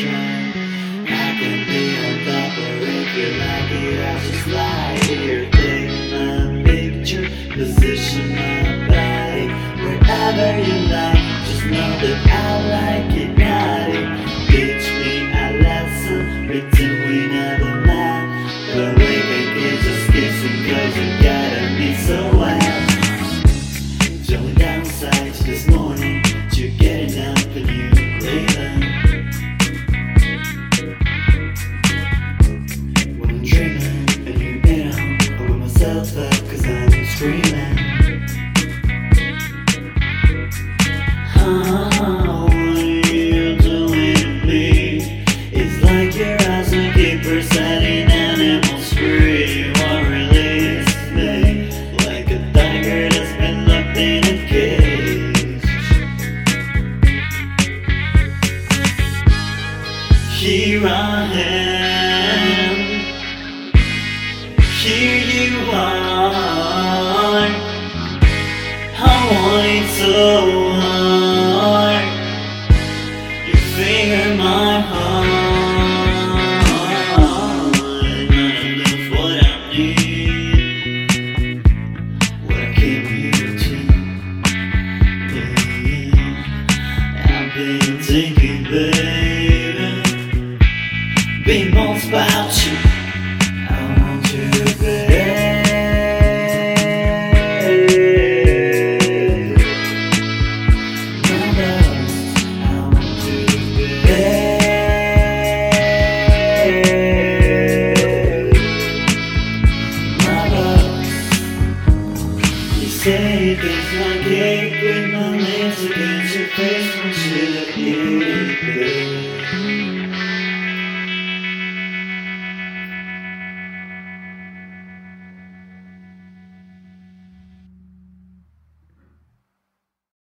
future. Here I am. Here you are. I want so hard. You finger my heart. say things like, hey, with my legs against your face.